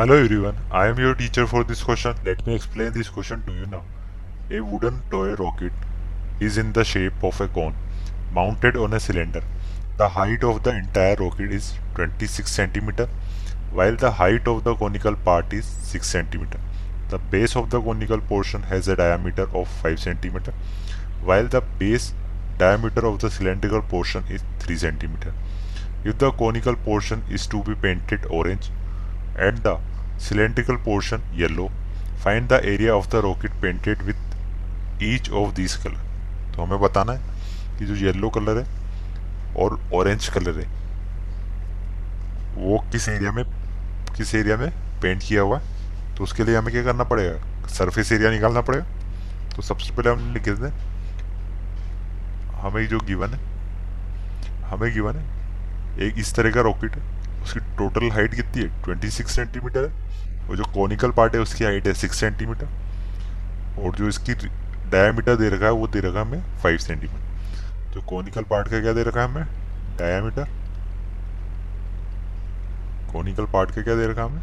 Hello everyone, I am your teacher for this question. Let me explain this question to you now. A wooden toy rocket is in the shape of a cone mounted on a cylinder. The height of the entire rocket is 26 cm while the height of the conical part is 6 cm. The base of the conical portion has a diameter of 5 cm while the base diameter of the cylindrical portion is 3 cm. If the conical portion is to be painted orange and the cylindrical portion yellow, find the area of the rocket painted with each of these color. तो हमें बताना है कि जो yellow colour है और orange colour है वो किस एरिया में किस एरिया में पेंट किया हुआ है? तो उसके लिए हमें क्या करना पड़ेगा? सरफेस एरिया निकालना पड़ेगा। तो सबसे पहले हम लिख दें हमें जो गिवन है हमें गिवन है एक इस तरह का रॉकेट है। उसकी टोटल हाइट कितनी है? ट्वेंटी सिक्स सेंटीमीटर है। और जो कॉनिकल पार्ट है, उसकी हाइट है सिक्स सेंटीमीटर और जो इसकी डायामीटर दे रखा है, वो दे रखा है हमें फाइव सेंटीमीटर जो कॉनिकल पार्ट का क्या दे रखा है हमें? डायामीटर कॉनिकल पार्ट का क्या दे रखा है हमें?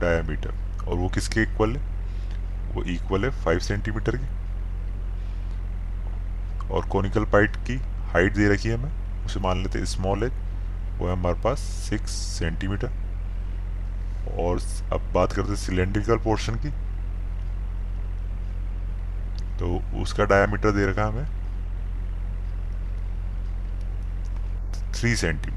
डायामीटर और वो किसके इक्वल है? वो इक्वल है फाइव सेंटीमीटर की। और कॉनिकल पार्ट की हाइट दे रखी है हमें। उसे मान लेते हैं स्मॉल एज वो है हमारे पास सिक्स सेंटीमीटर और अब बात करते हैं सिलेंड्रिकल पोर्शन की। तो उसका डायमीटर दे रखा है हमें थ्री सेंटीमीटर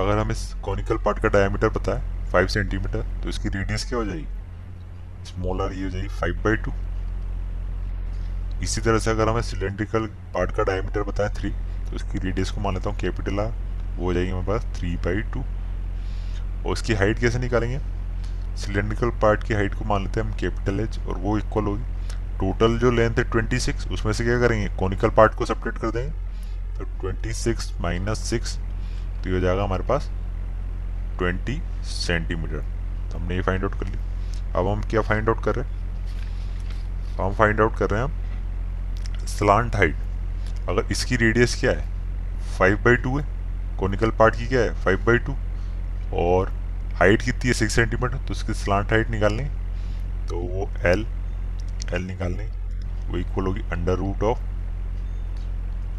अगर हमें कॉनिकल पार्ट का डायमीटर पता है फाइव सेंटीमीटर तो इसकी रेडियस क्या हो जाएगी? स्मॉल आर ये हो जाएगी फाइव बाई टू इसी तरह से अगर हमें सिलेंड्रिकल पार्ट का डायमीटर बताया थ्री तो उसकी रेडियस को मान लेता हूँ कैपिटल आर वो हो जाएगी हमारे पास थ्री बाई टू और उसकी हाइट कैसे निकालेंगे? सिलेंड्रिकल पार्ट की हाइट को मान लेते हैं हम कैपिटल एच और वो इक्वल होगी. टोटल जो लेंथ है ट्वेंटी सिक्स उसमें से क्या करेंगे? कॉनिकल पार्ट को सपरेट कर देंगे. तो ट्वेंटी सिक्स माइनस सिक्स तो ये हो जाएगा हमारे पास ट्वेंटी सेंटीमीटर तो हमने ये फाइंड आउट कर लिया. अब हम क्या फाइंड आउट कर रहे हैं? हम फाइंड आउट कर रहे हैं हम स्लांट हाइट अगर इसकी रेडियस क्या है? फाइव बाई टू है। कॉनिकल पार्ट की क्या है? फाइव बाई टू और हाइट कितनी है? सिक्स सेंटीमीटर तो इसकी स्लांट हाइट निकालनी तो वो एल एल निकालनी वो इक्वल होगी under root of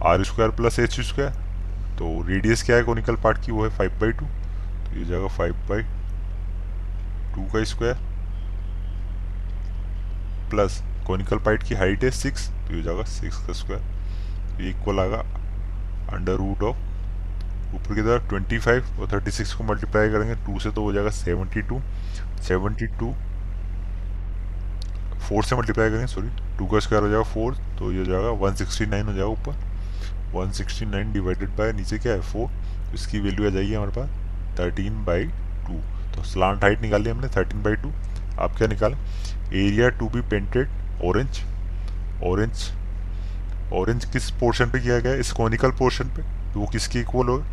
R square plus H square तो रेडियस क्या है कॉनिकल पार्ट की? वो है फाइव बाई टू तो ये जाएगा फाइव बाई टू का स्क्वायर प्लस कॉनिकल पाइट की हाइट है सिक्स तो ये जाएगा सिक्स का स्क्वायर तो इक्वल आएगा अंडर रूट ऑफ़ ऊपर की तरफ़ ट्वेंटी फाइव और थर्टी सिक्स को मल्टीप्लाई करेंगे टू से तो हो जाएगा seventy two seventy two four से मल्टीप्लाई करेंगे सॉरी टू का स्क्वायर हो जाएगा फोर तो ये हो जाएगा वन सिक्सटी नाइन हो जाएगा ऊपर. One sixty nine divided by नीचे क्या है फोर तो इसकी वैल्यू आ जाएगी हमारे पास थर्टीन बाई टू तो स्लांट हाइट निकाली हमने थर्टीन बाई टू आप क्या निकालें? Area to be painted orange orange orange किस पोर्शन पे किया गया? इस कॉनिकल पोर्शन पे। वो किसके इक्वल होगा?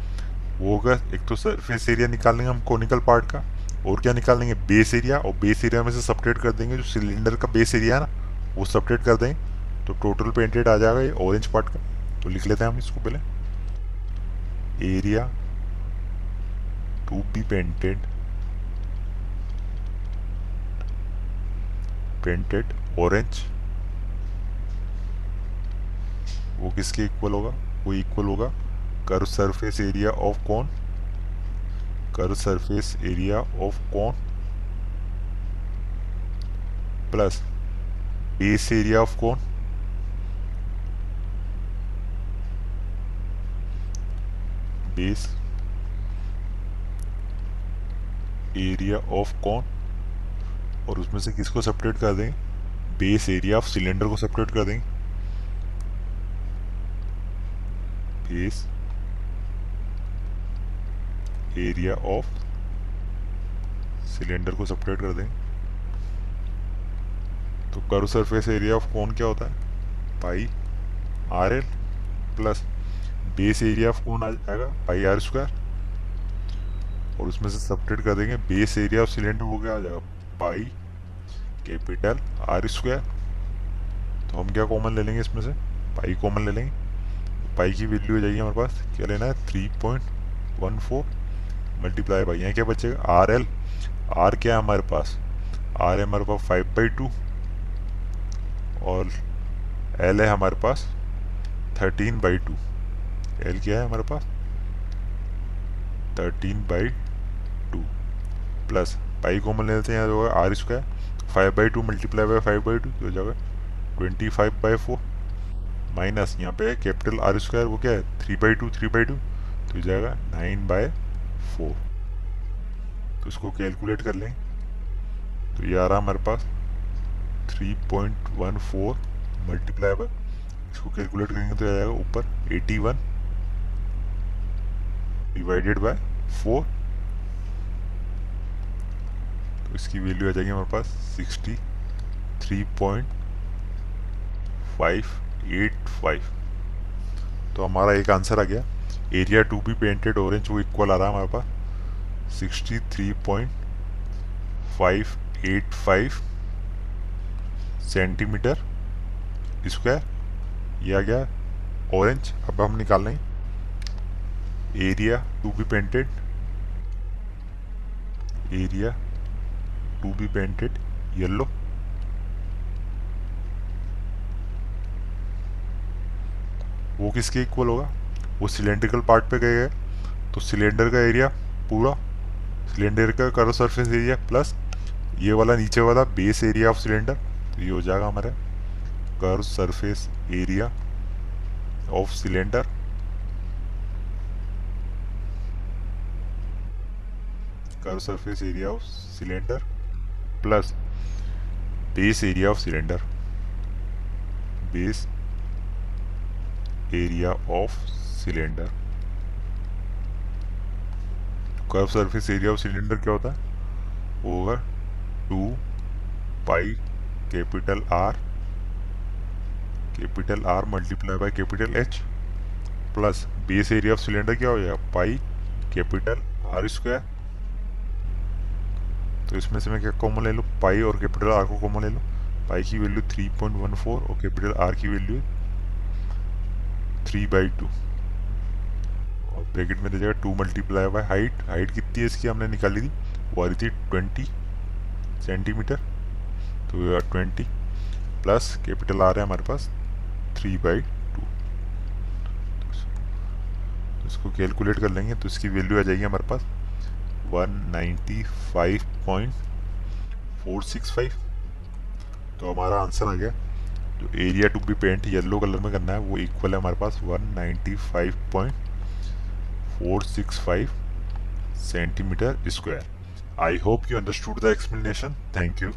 वो होगा, एक तो सर फेस एरिया निकाल लेंगे हम कॉनिकल पार्ट का। और क्या निकाल लेंगे? बेस एरिया और बेस एरिया में से सपरेट कर देंगे। जो सिलेंडर का बेस एरिया है ना, वो सपरेट कर देंगे। तो टोटल पेंटेड आ जाएगा ये ऑरेंज पार्ट का। तो लिख लेते हैं हम इसको पहले। Area to be painted painted orange वो किसके इक्वल होगा? वो इक्वल होगा कर्व सरफेस एरिया ऑफ़ कौन कर्व सरफेस एरिया ऑफ़ कौन प्लस बेस एरिया ऑफ़ कौन बेस एरिया ऑफ़ कौन और उसमें से किसको सेपरेट कर दें? बेस एरिया ऑफ़ सिलेंडर को सेपरेट कर देंगे बेस एरिया ऑफ़ सिलेंडर को सेपरेट कर दें। तो कर्व सरफेस एरिया ऑफ़ कौन क्या होता है? Pi R L plus base area of कौन आ जाएगा पाई आर स्क्वायर और उसमें से सेपरेट कर देंगे बेस एरिया ऑफ़ सिलेंडर वो क्या आ जाएगा। Pi capital R square. तो हम क्या कॉमन ले लेंगे इसमें से? पाई कॉमन ले लेंगे। पाई की वैल्यू हो जाएगी हमारे पास, क्या लेना है? Three point one four multiply by यहाँ क्या बचेगा? आर एल आर क्या है हमारे पास? आर है हमारे पास फाइव बाई टू और एल है हमारे पास थर्टीन बाई टू एल क्या है हमारे पास? Thirteen by two plus pi common लेते हैं यहाँ होगा R square five by two multiply by five by two हो जाएगा twenty five by four minus यहाँ पे कैपिटल आर स्क्वायर वो क्या है? Three by two three by two तो हो जाएगा नाइन बाय फोर तो इसको कैलकुलेट कर लें। तो ये आ रहा हमारे पास three point one four multiply by इसको कैलकुलेट करेंगे तो आ जाएगा ऊपर eighty one divided by four तो इसकी वैल्यू आ जाएगी हमारे पास sixty three point five eight five तो हमारा एक आंसर आ गया। Area to be painted orange वो इक्वल आ रहा है हमारे पास sixty three point five eight five centimetre square ये आ गया ऑरेंज अब हम निकाल लें area to be painted area to be painted yellow. वो किसके इक्वल होगा? वो सिलेंड्रिकल पार्ट पे गए हैं। तो सिलेंडर का एरिया पूरा सिलेंडर का कर्व सरफेस एरिया प्लस ये वाला नीचे वाला बेस एरिया ऑफ़ सिलेंडर तो ये हो जाएगा हमारा curved surface area of cylinder curved surface area of cylinder plus base area of cylinder base area of cylinder curve surface area of cylinder क्या होता है? होगा two pi capital R capital R multiply by capital H plus base area of cylinder क्या हो जाएगा pi capital R square तो इसमें से मैं क्या कॉमन ले लूँ? पाई और कैपिटल आर को कॉमन ले लूँ? पाई की value three point one four और कैपिटल आर की वैल्यू थ्री बाई टू और ब्रैकेट में दे जाएगा two multiply by height height कितनी है इसकी? हमने निकाली थी। वो आ रही थी ट्वेंटी सेंटीमीटर तो ट्वेंटी प्लस कैपिटल आर है हमारे पास थ्री बाई टू इसको कैलकुलेट कर लेंगे तो इसकी वैल्यू आ जाएगी हमारे पास one ninety five point four six five तो हमारा आंसर आ गया। जो area to be paint yellow colour में करना है, वो इक्वल है हमारे पास 195.465 centimetre square I hope you understood the explanation thank you